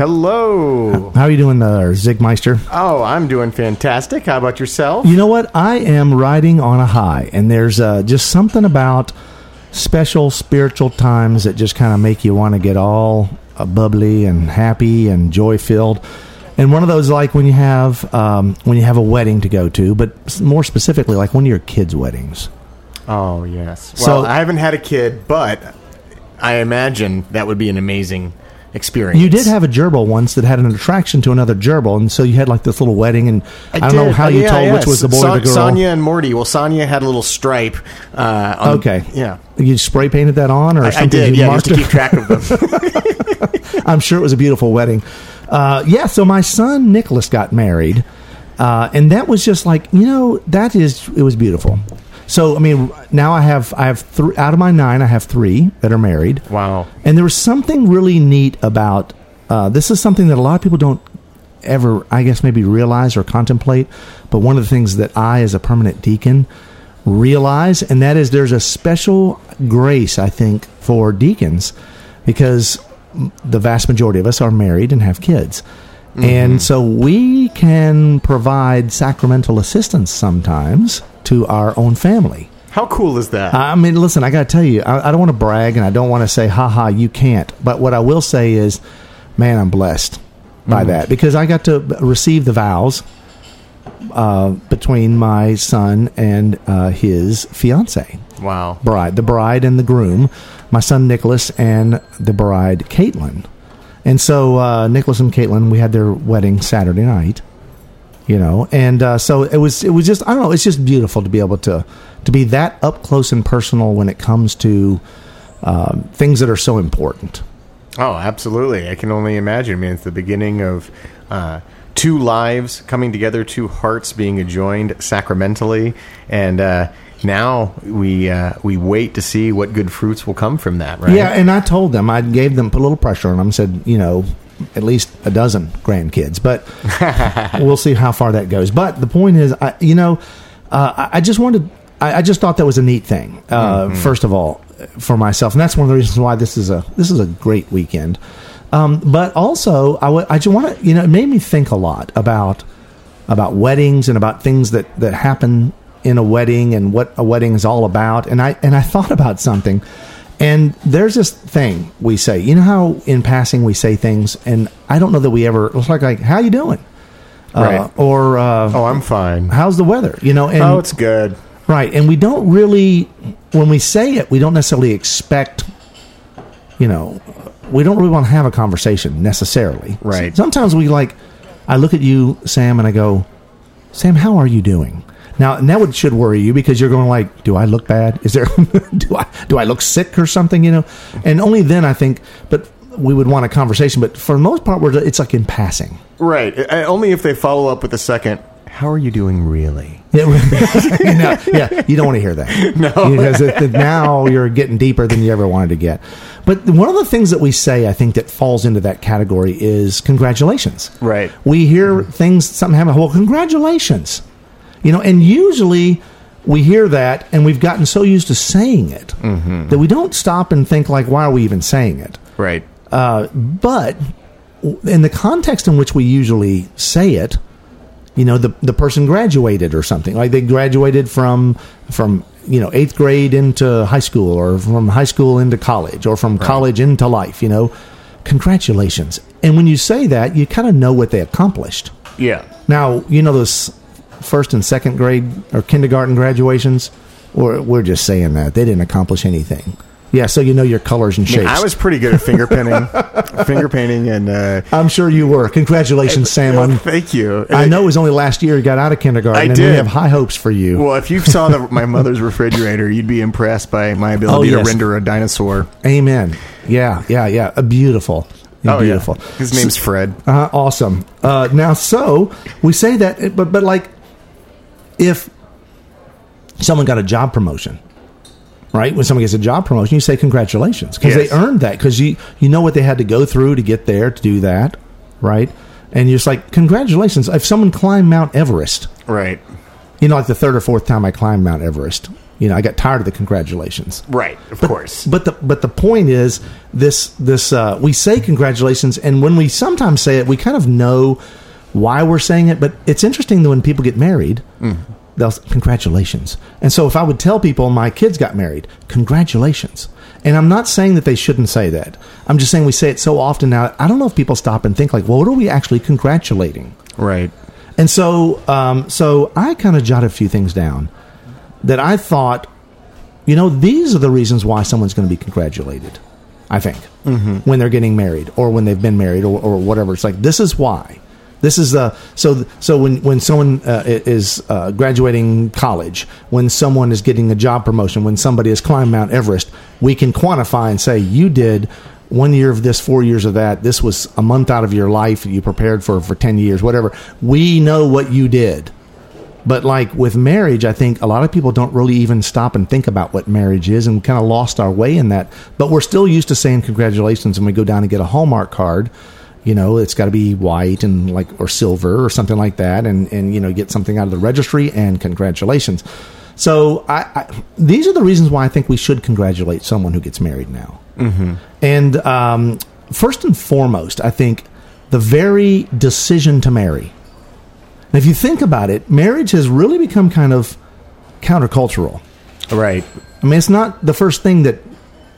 Hello. How are you doing there, Zigmeister? Oh, I'm doing fantastic. How about yourself? You know what? I am riding on a high, and there's uh, just something about special spiritual times that just kind of make you want to get all uh, bubbly and happy and joy filled. And one of those, like when you have um, when you have a wedding to go to, but more specifically, like one of your kids' weddings. Oh, yes. So- Well, I haven't had a kid, but I imagine that would be an amazing experience. You did have a gerbil once that had an attraction to another gerbil, and so you had like this little wedding, and I, don't know how Oh, you yeah, told which was the boy or Son- the girl. Sonia and Morty. Well, Sonia had a little stripe. Uh, on, Okay. Yeah. You spray painted that on, or I, I something? did, you yeah, marked to keep track of them. I'm sure it was a beautiful wedding. Uh, yeah, so my son Nicholas got married, uh, and that was just like you know that is it was beautiful. So I mean, now I have I have three out of my nine, I have three that are married. wow. And there was something really neat about uh, this. Is something that a lot of people don't ever, I guess, maybe realize or contemplate. But one of the things that I, as a permanent deacon, realize, and that is there's a special grace, I think, for deacons because the vast majority of us are married and have kids. And so we can provide sacramental assistance sometimes to our own family. How cool is that? I mean, listen, I got to tell you, I, I don't want to brag and I don't want to say, ha ha, you can't. But what I will say is, man, I'm blessed by that because I got to receive the vows uh, between my son and uh, his fiance, wow. bride, the bride and the groom, my son Nicholas and the bride Caitlin. And so uh, Nicholas and Caitlin, we had their wedding Saturday night you know and uh, so it was it was just i don't know it's just beautiful to be able to to be that up close and personal when it comes to um, things that are so important Oh, absolutely. I can only imagine. I mean, it's the beginning of uh, two lives coming together, two hearts being joined sacramentally, and uh, now we uh, we wait to see what good fruits will come from that. Right? yeah and i told them i gave them put a little pressure on them said you know at least a dozen grandkids but we'll see how far that goes. But the point is I, you know uh, I, just wanted I, I just thought that was a neat thing uh, first of all for myself. And that's one of the reasons why this is a this is a great weekend. Um, but also I wa- I just want to you know it made me think a lot about about weddings and about things that that happen in a wedding and what a wedding is all about. And I and I thought about something and there's this thing we say you know how in passing we say things and I don't know that we ever it's like like how you doing uh, Right. or uh, Oh, I'm fine. how's the weather you know and oh, it's good. Right, and we don't really, when we say it, we don't necessarily expect, you know, we don't really want to have a conversation necessarily. Right. Sometimes we like, I look at you, Sam, and I go, Sam, how are you doing? Now, and that would, should worry you because you're going like, do I look bad? Is there, do I, do I look sick or something? You know, and only then I think, but we would want a conversation. But for the most part, we're, it's like in passing. Right. Uh, Only if they follow up with a second. How are you doing, really? Yeah, you yeah, you don't want to hear that. No, because it, it- now you're getting deeper than you ever wanted to get. But one of the things that we say, I think, that falls into that category is congratulations. Right. We hear things, something happen. Well, congratulations. You know, and usually we hear that, and we've gotten so used to saying it that we don't stop and think like, why are we even saying it? Right. Uh, but in the context in which we usually say it, you know, the the person graduated or something like they graduated from from you know eighth grade into high school or from high school into college or from college into life. You know, congratulations. And when you say that, you kind of know what they accomplished. Yeah. Now, you know those first and second grade or kindergarten graduations, or we're just saying that they didn't accomplish anything. Yeah, so you know your colors and I, mean, shapes. I was pretty good at finger painting, finger painting, and uh, I'm sure you were. Congratulations, Sam. well, on- thank you. I know it was only last year you got out of kindergarten, I and we did. have high hopes for you. Well, if you saw the, my mother's refrigerator, you'd be impressed by my ability Oh, yes. to render a dinosaur. Amen. Yeah, yeah, yeah. Uh, beautiful. Oh, yeah. beautiful. His name's Fred. Uh, awesome. Uh, now, so we say that, but but like, if someone got a job promotion, right? When someone gets a job promotion, you say congratulations because Yes. they earned that because you you know what they had to go through to get there to do that, right? And you're just like congratulations. If someone climbed Mount Everest, Right. you know, like the third or fourth time I climbed Mount Everest, you know, I got tired of the congratulations. Right. Of But- course. But the but the point is this this uh, we say congratulations, and when we sometimes say it, we kind of know why we're saying it. But it's interesting that when people get married, they'll say, congratulations. And so if I would tell people my kids got married, congratulations. And I'm not saying that they shouldn't say that. I'm just saying we say it so often now. I don't know if people stop and think like, well, what are we actually congratulating? right. And so, um, so I kind of jotted a few things down that I thought, you know, these are the reasons why someone's going to be congratulated. I think when they're getting married or when they've been married or, or whatever. It's like this is why. This is the so so when when someone uh, is uh, graduating college, when someone is getting a job promotion, when somebody has climbed Mount Everest, we can quantify and say you did one year of this, four years of that. This was a month out of your life. You prepared for for ten years, whatever. We know what you did. But like with marriage, I think a lot of people don't really even stop and think about what marriage is and we kind of lost our way in that. But we're still used to saying congratulations when we go down and get a Hallmark card. You know, it's got to be white and like or silver or something like that, and and you know get something out of the registry and congratulations. So I, I these are the reasons why I think we should congratulate someone who gets married now. Mm-hmm. And um, first and foremost, I think the very decision to marry. And if you think about it, marriage has really become kind of countercultural. Right. I mean, it's not the first thing that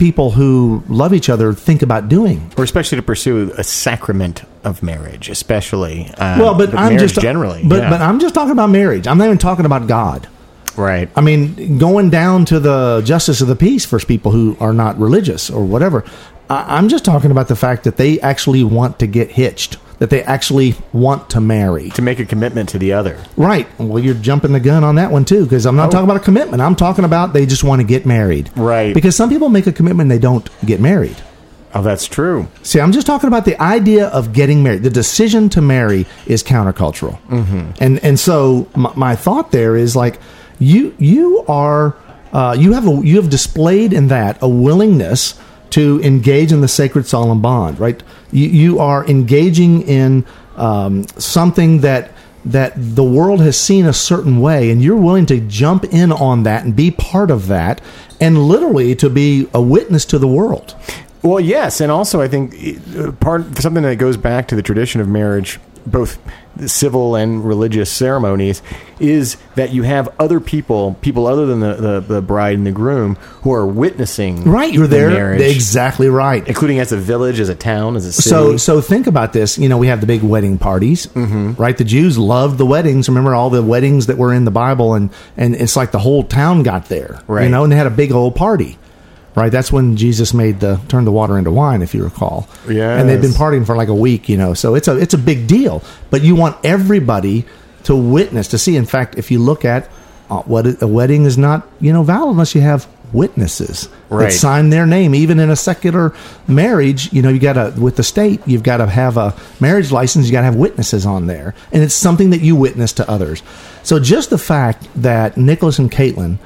people who love each other think about doing. Or especially to pursue a sacrament of marriage, especially. Uh, Well, but I'm marriage just generally. But yeah. but I'm just talking about marriage. I'm not even talking about God. right. I mean, going down to the justice of the peace for people who are not religious or whatever. I, I'm just talking about the fact that they actually want to get hitched, that they actually want to marry. to make a commitment to the other. Right. Well, you're jumping the gun on that one too, because I'm not talking about a commitment. I'm talking about they just want to get married. Right. Because some people make a commitment and they don't get married. Oh, that's true. See, I'm just talking about the idea of getting married. The decision to marry is countercultural, mm-hmm. and and so my, my thought there is like you you are uh, you have a you have displayed in that a willingness to engage in the sacred solemn bond, right? You you are engaging in um, something that that the world has seen a certain way, and you're willing to jump in on that and be part of that, and literally to be a witness to the world. Well, yes, and also I think uh, part something that goes back to the tradition of marriage, both civil and religious ceremonies, is that you have other people, people other than the, the, the bride and the groom, who are witnessing. Right, you're the there. marriage, Exactly right. including as a village, as a town, as a city. So, so think about this. You know, we have the big wedding parties, mm-hmm. right? The Jews loved the weddings. Remember all the weddings that were in the Bible, and and it's like the whole town got there, right? You know, and they had a big old party, right? That's when Jesus made the turned the water into wine, if you recall. Yeah. And they've been partying for like a week, you know. So it's a it's a big deal. But you want everybody to witness to see. In fact, if you look at uh, what a wedding is not, you know, valid unless you have witnesses Right. that sign their name. Even in a secular marriage, you know, you got to with the state, you've got to have a marriage license. You got to have witnesses on there, and it's something that you witness to others. So just the fact that Nicholas and Caitlin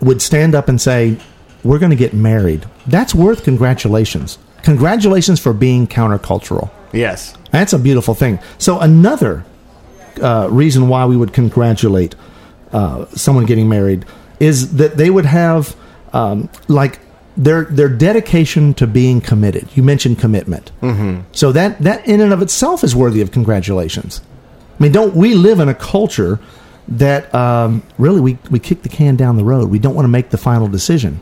would stand up and say, "We're going to get married," that's worth congratulations. Congratulations for being countercultural. yes, That's a beautiful thing. So another uh, reason why we would congratulate uh, someone getting married is that they would have um, like their their dedication to being committed. You mentioned commitment, mm-hmm. so that that in and of itself is worthy of congratulations. I mean, don't we live in a culture that um, really we we kick the can down the road? We don't want to make the final decision.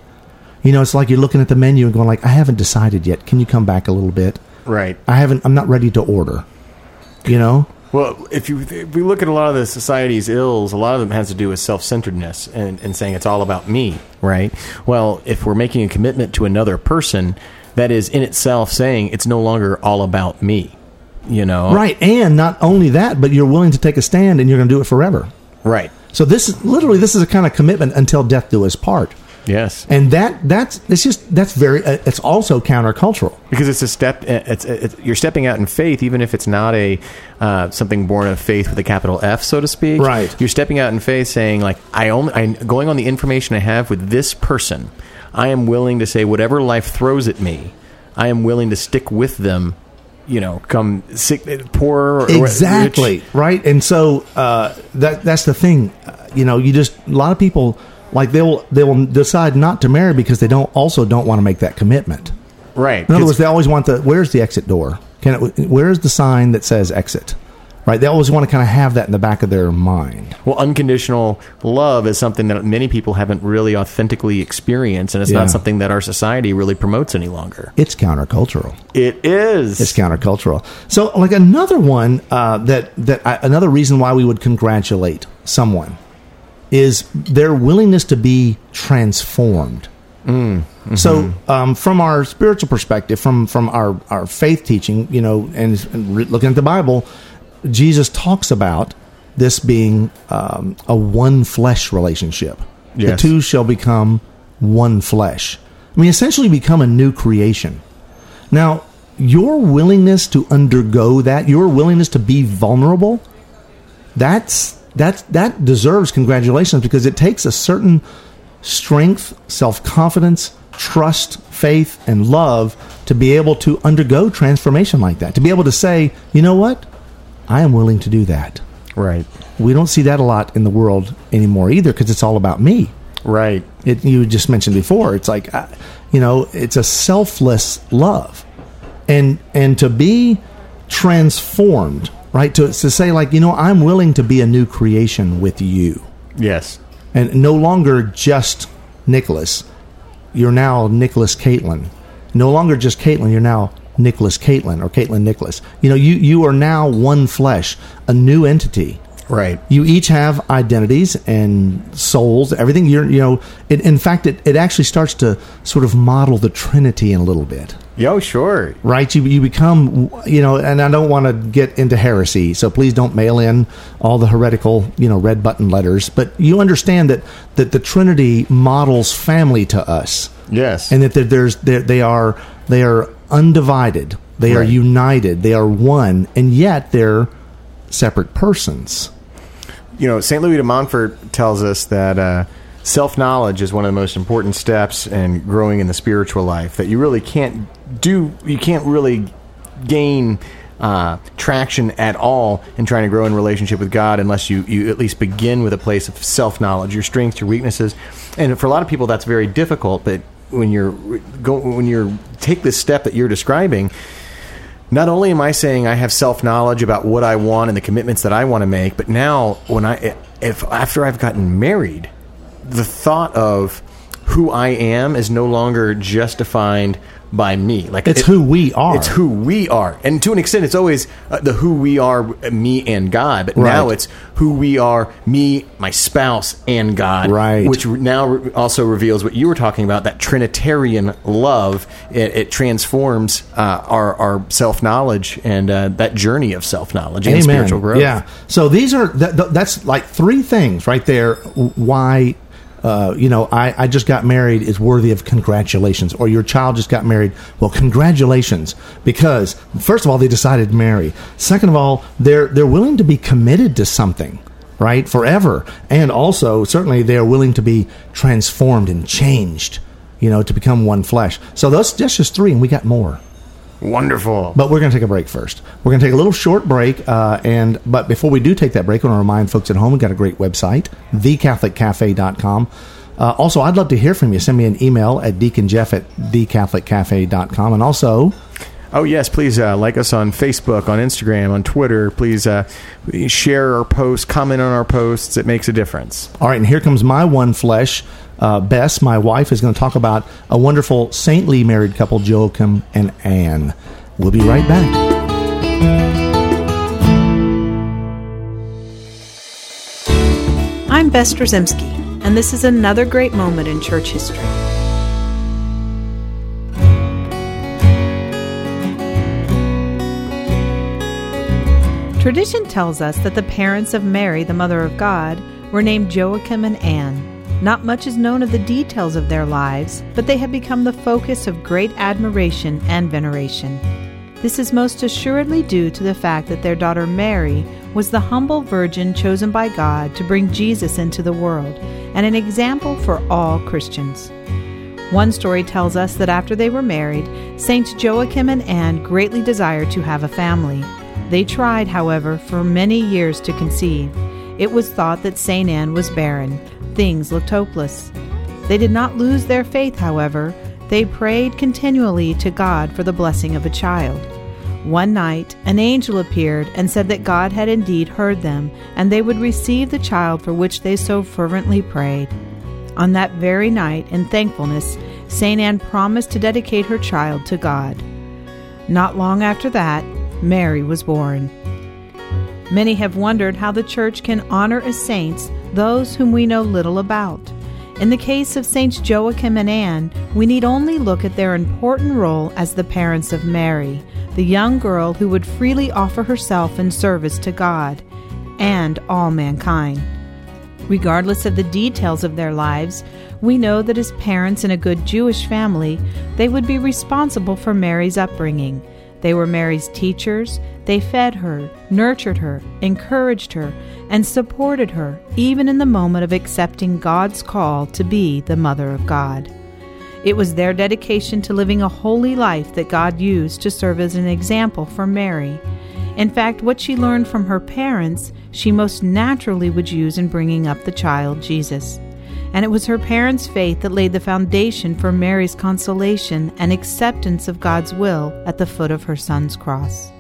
You know, it's like you're looking at the menu and going like, I haven't decided yet. Can you come back a little bit? right. I haven't. I'm not ready to order. You know. Well, if you if we look at a lot of the society's ills, a lot of them has to do with self centeredness and, and saying it's all about me, right? Well, if we're making a commitment to another person, that is in itself saying it's no longer all about me, you know? Right, and not only that, but you're willing to take a stand and you're going to do it forever. Right. So this is literally this is a kind of commitment until death do us part. Yes. and that that's it's just that's very uh, it's also countercultural. because it's a step it's, it's you're stepping out in faith even if it's not a uh, something born of faith with a capital F so to speak Right. you're stepping out in faith saying like I only I going on the information I have with this person I am willing to say whatever life throws at me I am willing to stick with them you know come sick poor or rich. exactly right and so uh, that that's the thing uh, you know you just a lot of people like they'll they will decide not to marry because they don't also don't want to make that commitment right in other words they always want the where's the exit door can it where's the sign that says exit right they always want to kind of have that in the back of their mind Well, unconditional love is something that many people haven't really authentically experienced, and it's Yeah. not something that our society really promotes any longer. it's countercultural It is. It's countercultural. So, like another one uh, that that I, another reason why we would congratulate someone is their willingness to be transformed. So, um, from our spiritual perspective, from from our our faith teaching, you know, and, and re- looking at the Bible, Jesus talks about this being um, a one flesh relationship. The two shall become one flesh. I mean, essentially, become a new creation. Now, your willingness to undergo that, your willingness to be vulnerable, that's that's that deserves congratulations because it takes a certain strength, self-confidence, trust, faith, and love to be able to undergo transformation like that. To be able to say, "You know what? I am willing to do that." right. We don't see that a lot in the world anymore either because it's all about me Right. it you just mentioned before it's like uh, you know it's a selfless love and and to be transformed right? To, to say like you know i'm willing to be a new creation with you. Yes. and no longer just nicholas. You're now nicholas caitlin. No longer just caitlin you're now nicholas caitlin or caitlin nicholas. You know you you are now one flesh a new entity Right. you each have identities and souls everything. You're you know it, in fact it, it actually starts to sort of model the trinity in a little bit. Yo, sure. right? You, you become you know and i don't want to get into heresy so please don't mail in all the heretical you know red button letters. But you understand that that the trinity models family to us. Yes. and that there's they are they are undivided. They are united. They are one. And yet they're separate persons you know, St. Louis de Montfort tells us that uh, self knowledge is one of the most important steps in growing in the spiritual life. That you really can't do, you can't really gain uh, traction at all in trying to grow in relationship with God unless you, you at least begin with a place of self knowledge, your strengths, your weaknesses. And for a lot of people, that's very difficult. But when you're go, when you're take this step that you're describing, not only am I saying I have self knowledge about what I want and the commitments that I want to make, but now when I if after I've gotten married, the thought of who I am is no longer just defined by me. Like It's it- who we are. It's who we are, and to an extent, it's always uh, the who we are, uh, me and God. But now it's who we are, me, my spouse, and God. Right. Which now re- also reveals what you were talking about that Trinitarian love. It, it transforms uh, our, our self knowledge and uh, that journey of self knowledge and spiritual growth. Yeah. So these are that, that- that's like three things right there. Why, uh, you know, I, I just got married is worthy of congratulations, or your child just got married. Well, congratulations because first of all they decided to marry. Second of all, they're they're willing to be committed to something. Right, forever, and also certainly they are willing to be transformed and changed, you know, to become one flesh. So those that's just three, and we got more. Wonderful. But we're going to take a break first. We're going to take a little short break, uh, and but before we do take that break, I want to remind folks at home we've got a great website, thecatholiccafe.com. Uh, also, I'd love to hear from you. Send me an email at deaconjeff at thecatholiccafe.com. And also, Oh yes, please uh, like us on Facebook, on Instagram, on Twitter. Please uh, share our posts, comment on our posts. It makes a difference. all right, and here comes my one flesh. Uh, Bess, my wife, is going to talk about a wonderful saintly married couple, Joachim and Anne. We'll be right back. I'm Bess Drzymski, and this is another great moment in church history. Tradition tells us that the parents of Mary, the Mother of God, were named Joachim and Anne. Not much is known of the details of their lives, but they have become the focus of great admiration and veneration. This is most assuredly due to the fact that their daughter Mary was the humble virgin chosen by God to bring Jesus into the world and an example for all Christians. One story tells us that after they were married, Saints Joachim and Anne greatly desired to have a family. They tried, however, for many years to conceive. It was thought that St. Anne was barren. Things looked hopeless. They did not lose their faith, however. They prayed continually to God for the blessing of a child. One night, an angel appeared and said that God had indeed heard them, and they would receive the child for which they so fervently prayed. On that very night, in thankfulness, St. Anne promised to dedicate her child to God. Not long after that, Mary was born. Many have wondered how the Church can honor a saints those whom we know little about. In the case of Saints Joachim and Anne, we need only look at their important role as the parents of Mary, the young girl who would freely offer herself in service to God and all mankind. Regardless of the details of their lives, we know that as parents in a good Jewish family, they would be responsible for Mary's upbringing. They were Mary's teachers, they fed her, nurtured her, encouraged her, and supported her, even in the moment of accepting God's call to be the Mother of God. It was their dedication to living a holy life that God used to serve as an example for Mary. In fact, what she learned from her parents, she most naturally would use in bringing up the child Jesus. And it was her parents' faith that laid the foundation for Mary's consolation and acceptance of God's will at the foot of her son's cross.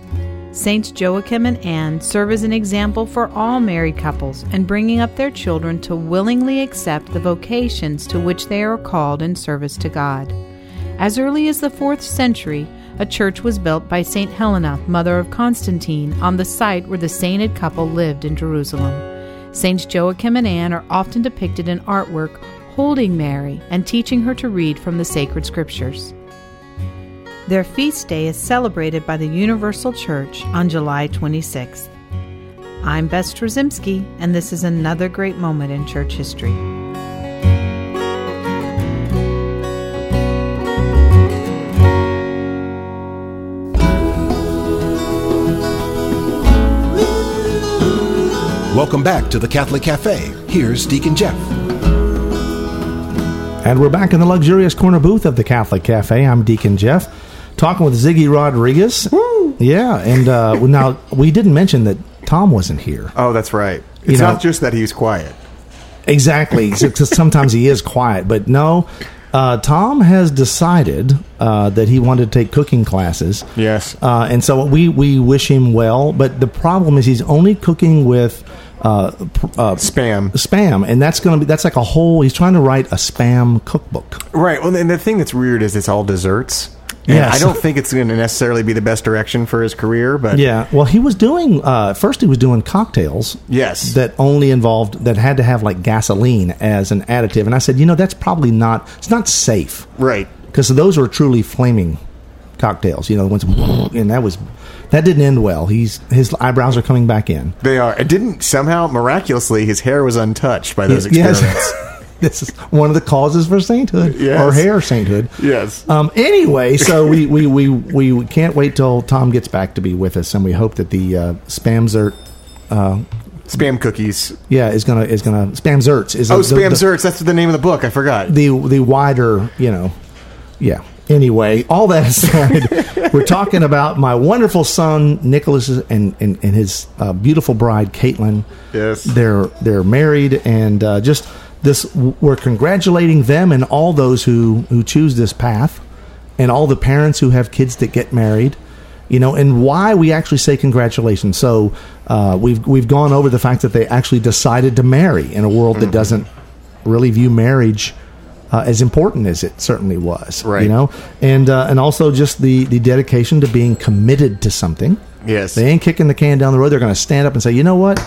Saints Joachim and Anne serve as an example for all married couples in bringing up their children to willingly accept the vocations to which they are called in service to God. As early as the 4th century, a church was built by St. Helena, mother of Constantine, on the site where the sainted couple lived in Jerusalem. Saints Joachim and Anne are often depicted in artwork holding Mary and teaching her to read from the sacred scriptures. Their feast day is celebrated by the Universal Church on July 26th. I'm Bess Trzymski, and this is another great moment in church history. Welcome back to the Catholic Cafe. Here's Deacon Jeff. And we're back in the luxurious corner booth of the Catholic Cafe. I'm Deacon Jeff, talking with Ziggy Rodriguez. Woo! Yeah, and uh, now we didn't mention that Tom wasn't here. Oh, that's right. You It's know- not just that he's quiet. Exactly. 'cause sometimes he is quiet, but no. Uh, Tom has decided uh, that he wanted to take cooking classes. Yes. Uh, and so we, we wish him well, but the problem is he's only cooking with uh, uh, Spam. spam, and that's going to be that's like a whole. He's trying to write a spam cookbook. Right. Well, and the thing that's weird is it's all desserts. Yes. I don't think it's going to necessarily be the best direction for his career, but Yeah. Well, he was doing uh, first. He was doing cocktails. Yes. That only involved that had to have like gasoline as an additive, and I said, you know, that's probably not. It's not safe right. because those were truly flaming cocktails. You know, the ones and that was that didn't end well. He's his eyebrows are coming back in. They are. It didn't somehow miraculously his hair was untouched by those Yes. experiments. this is one of the causes for sainthood Yes. or hair sainthood. yes. Um, anyway, so we, we, we, we can't wait till Tom gets back to be with us, and we hope that the uh, spam zert, Spam cookies. yeah, is gonna is gonna spam zerts is Oh, the, Spam the, Zerts. That's the name of the book. I forgot. the the wider, you know, yeah. Anyway, all that aside, we're talking about my wonderful son Nicholas and and, and his uh, beautiful bride Caitlin. Yes. they're they're married, and uh, just this we're congratulating them and all those who who choose this path, and all the parents who have kids that get married. You know, and why we actually say congratulations. So uh, we've we've gone over the fact that they actually decided to marry in a world Mm-hmm. that doesn't really view marriage uh, as important as it certainly was. Right. You know, and uh, and also just the the dedication to being committed to something. Yes. They ain't kicking the can down the road. They're going to stand up and say, you know what,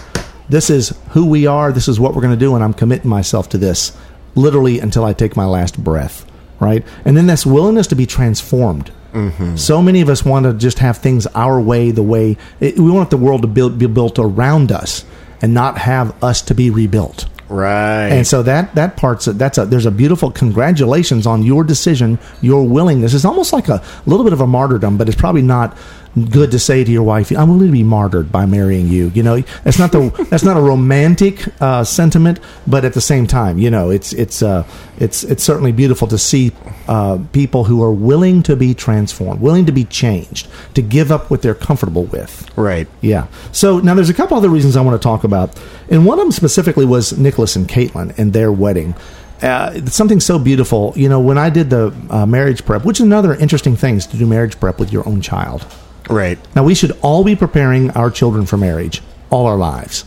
this is who we are. This is what we're going to do, and I'm committing myself to this, literally until I take my last breath. Right, and then that's willingness to be transformed. Mm-hmm. So many of us want to just have things our way, the way it, we want the world to build, be built around us, and not have us to be rebuilt. Right. And so that that part's a, that's a there's a beautiful congratulations on your decision, your willingness. It's almost like a little bit of a martyrdom, but it's probably not good to say to your wife, "I'm willing to be martyred by marrying you." You know, that's not the that's not a romantic uh, sentiment, but at the same time, you know, it's it's uh, it's it's certainly beautiful to see uh, people who are willing to be transformed, willing to be changed, to give up what they're comfortable with. right. Yeah. So now there's a couple other reasons I want to talk about, and one of them specifically was Nicholas and Caitlin and their wedding. Uh, something so beautiful. You know, when I did the uh, marriage prep, which is another interesting thing is to do marriage prep with your own child. Right. Now we should all be preparing our children for marriage all our lives,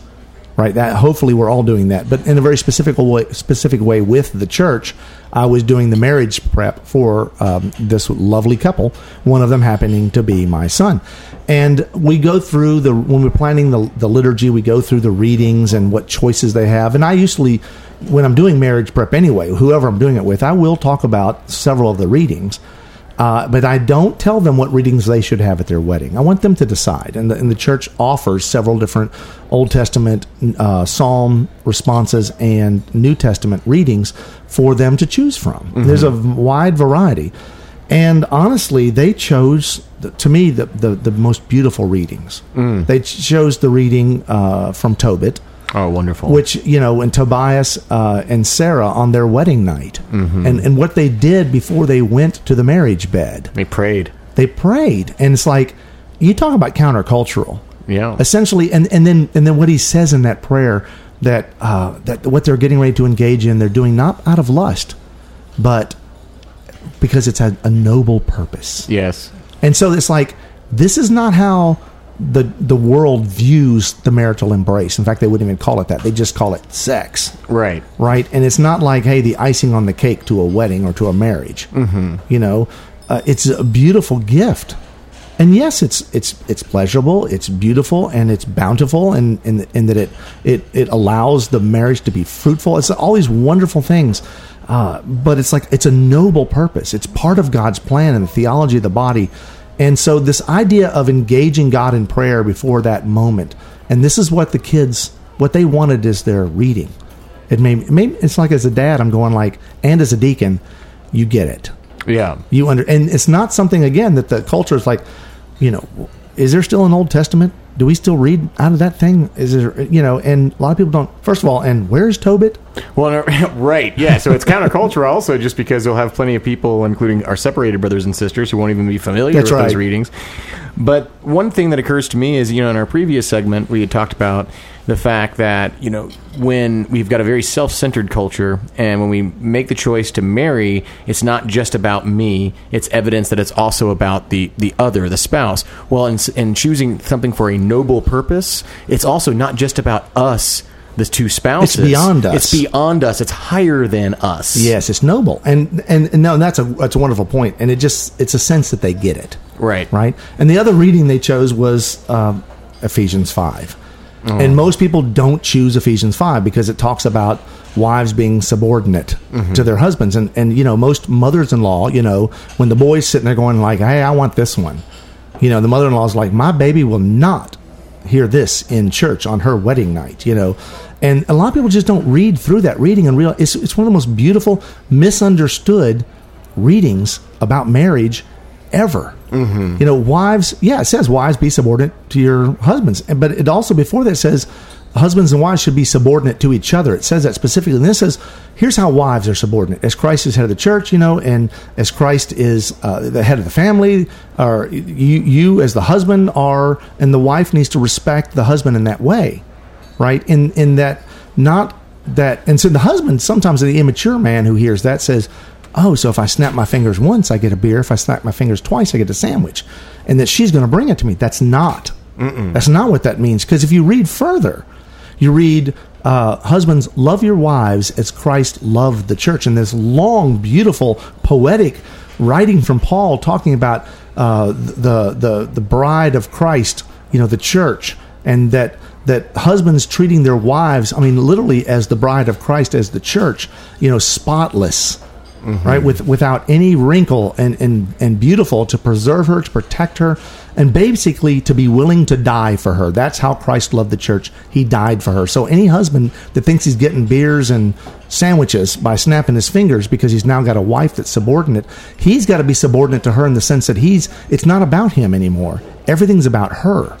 right? That hopefully we're all doing that, but in a very specific way. Specific way with the church, I was doing the marriage prep for um, this lovely couple. One of them happening to be my son, and we go through the when we're planning the the liturgy, we go through the readings and what choices they have. And I usually, when I'm doing marriage prep anyway, whoever I'm doing it with, I will talk about several of the readings. Uh, but I don't tell them what readings they should have at their wedding. I want them to decide. And the, and the church offers several different Old Testament uh, psalm responses and New Testament readings for them to choose from. There's a wide variety. And honestly, they chose, to me, the, the, the most beautiful readings. They chose the reading uh, from Tobit Oh, wonderful. which you know when Tobias uh, and Sarah on their wedding night, and and what they did before they went to the marriage bed, they prayed. they prayed, and it's like you talk about countercultural, Yeah. essentially, and and then and then what he says in that prayer that uh, that what they're getting ready to engage in, they're doing not out of lust, but because it's a, a noble purpose. Yes. And so it's like this is not how the the world views the marital embrace. In fact, they wouldn't even call it that. They just call it sex, Right. right? And it's not like hey, the icing on the cake to a wedding or to a marriage. Mm-hmm. You know, uh, it's a beautiful gift. And yes, it's it's it's pleasurable, it's beautiful, and it's bountiful, and in, in, that it, it it allows the marriage to be fruitful. It's all these wonderful things, uh, but it's like it's a noble purpose. It's part of God's plan and the theology of the body. And so, this idea of engaging God in prayer before that moment, and this is what the kids what they wanted is their reading. It may, it may it's like as a dad, I'm going like, and as a deacon, you get it Yeah. you under and it's not something again that the culture is like you know is there still an old testament do we still read out of that thing is there you know and a lot of people don't first of all and where's tobit Well, right, yeah. So it's countercultural also, just because you'll have plenty of people, including our separated brothers and sisters, who won't even be familiar That's with those readings. But one thing that occurs to me is, you know, in our previous segment, we had talked about the fact that, you know, when we've got a very self centered culture, and when we make the choice to marry, it's not just about me, it's evidence that it's also about the, the other, the spouse. Well, in, in choosing something for a noble purpose, it's also not just about us. The two spouses. It's beyond us. It's beyond us. It's higher than us. yes it's noble and and, and no and that's a that's a wonderful point. and it just it's a sense that they get it Right. right and the other reading they chose was um, ephesians 5 and most people don't choose ephesians 5 because it talks about wives being subordinate to their husbands and and you know most mothers-in-law you know when the boy's sitting there going like hey i want this one you know the mother-in-law's like my baby will not hear this in church on her wedding night you know and a lot of people just don't read through that reading and real it's, it's one of the most beautiful misunderstood readings about marriage ever. Mm-hmm. You know, wives, yeah, it says wives be subordinate to your husbands. And- But it also, before that, says husbands and wives should be subordinate to each other. It says that specifically. And this says, here's how wives are subordinate. As Christ is head of the church, you know, and as Christ is uh, the head of the family, or you, you as the husband are, and the wife needs to respect the husband in that way right? In in that not that and so the husband sometimes the immature man who hears that says, Oh, so if I snap my fingers once I get a beer, if I snap my fingers twice I get a sandwich. And that she's gonna bring it to me. That's not. That's not what that means. Because if you read further, you read uh, husbands love your wives as Christ loved the church, and this long, beautiful, poetic writing from Paul talking about uh, the the the bride of Christ, you know, the church, and that that husbands treating their wives, I mean, literally as the bride of Christ, as the church, you know, spotless, right, with without any wrinkle, and and and beautiful to preserve her, to protect her, and basically to be willing to die for her. That's how Christ loved the church. He died for her. So any husband that thinks he's getting beers and sandwiches by snapping his fingers because he's now got a wife that's subordinate, he's got to be subordinate to her in the sense that he's it's not about him anymore. Everything's about her.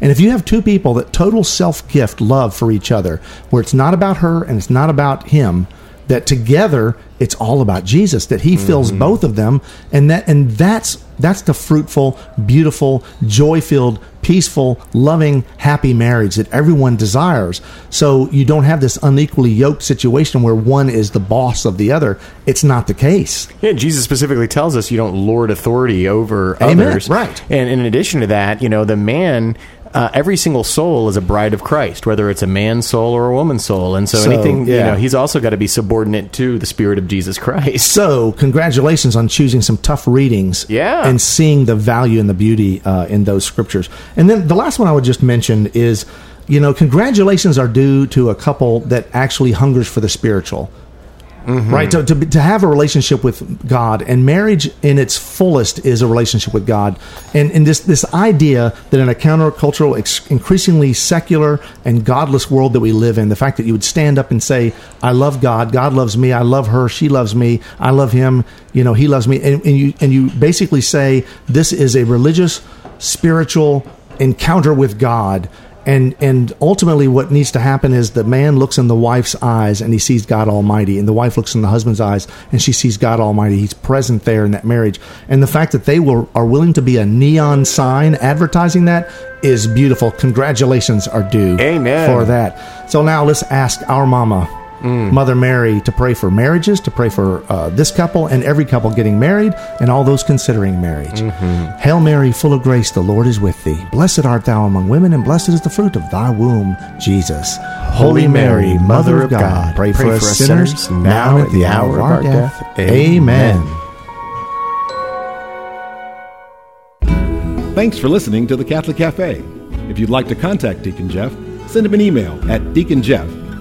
And if you have two people that total self gift love for each other, where it's not about her and it's not about him, that together it's all about Jesus that he fills Mm-hmm. both of them and that and that's that's the fruitful beautiful joy-filled peaceful loving happy marriage that everyone desires so you don't have this unequally yoked situation where one is the boss of the other it's not the case Yeah, Jesus specifically tells us you don't lord authority over Amen, others. right. And in addition to that, you know, the man, uh, every single soul is a bride of Christ, whether it's a man's soul or a woman's soul. And so, So, anything, you know, he's also got to be subordinate to the Spirit of Jesus Christ. so congratulations on choosing some tough readings Yeah. and seeing the value and the beauty uh, in those scriptures and then the last one i would just mention is you know congratulations are due to a couple that actually hungers for the spiritual Mm-hmm. right? To, to, to have a relationship with god and marriage in its fullest is a relationship with god. And, and this, this idea that in a countercultural ex- increasingly secular and godless world that we live in the fact that you would stand up and say i love god. God loves me. I love her. She loves me. I love him. You know he loves me. And, and you and you basically say this is a religious spiritual encounter with god and and ultimately what needs to happen is the man looks in the wife's eyes and he sees God Almighty. And the wife looks in the husband's eyes and she sees God Almighty. He's present there in that marriage. And the fact that they will are willing to be a neon sign advertising that is beautiful. Congratulations are due Amen. for that. So now let's ask our mama Mother Mary to pray for marriages, to pray for uh, this couple and every couple getting married, and all those considering marriage. Hail Mary, full of grace, the Lord is with thee. Blessed art thou among women, and blessed is the fruit of thy womb, Jesus. Holy Mary, Mother of God, pray, for, us sinners, now and at the hour of our death. Amen. Thanks for listening to the Catholic Cafe. If you'd like to contact Deacon Jeff, send him an email at deaconjeff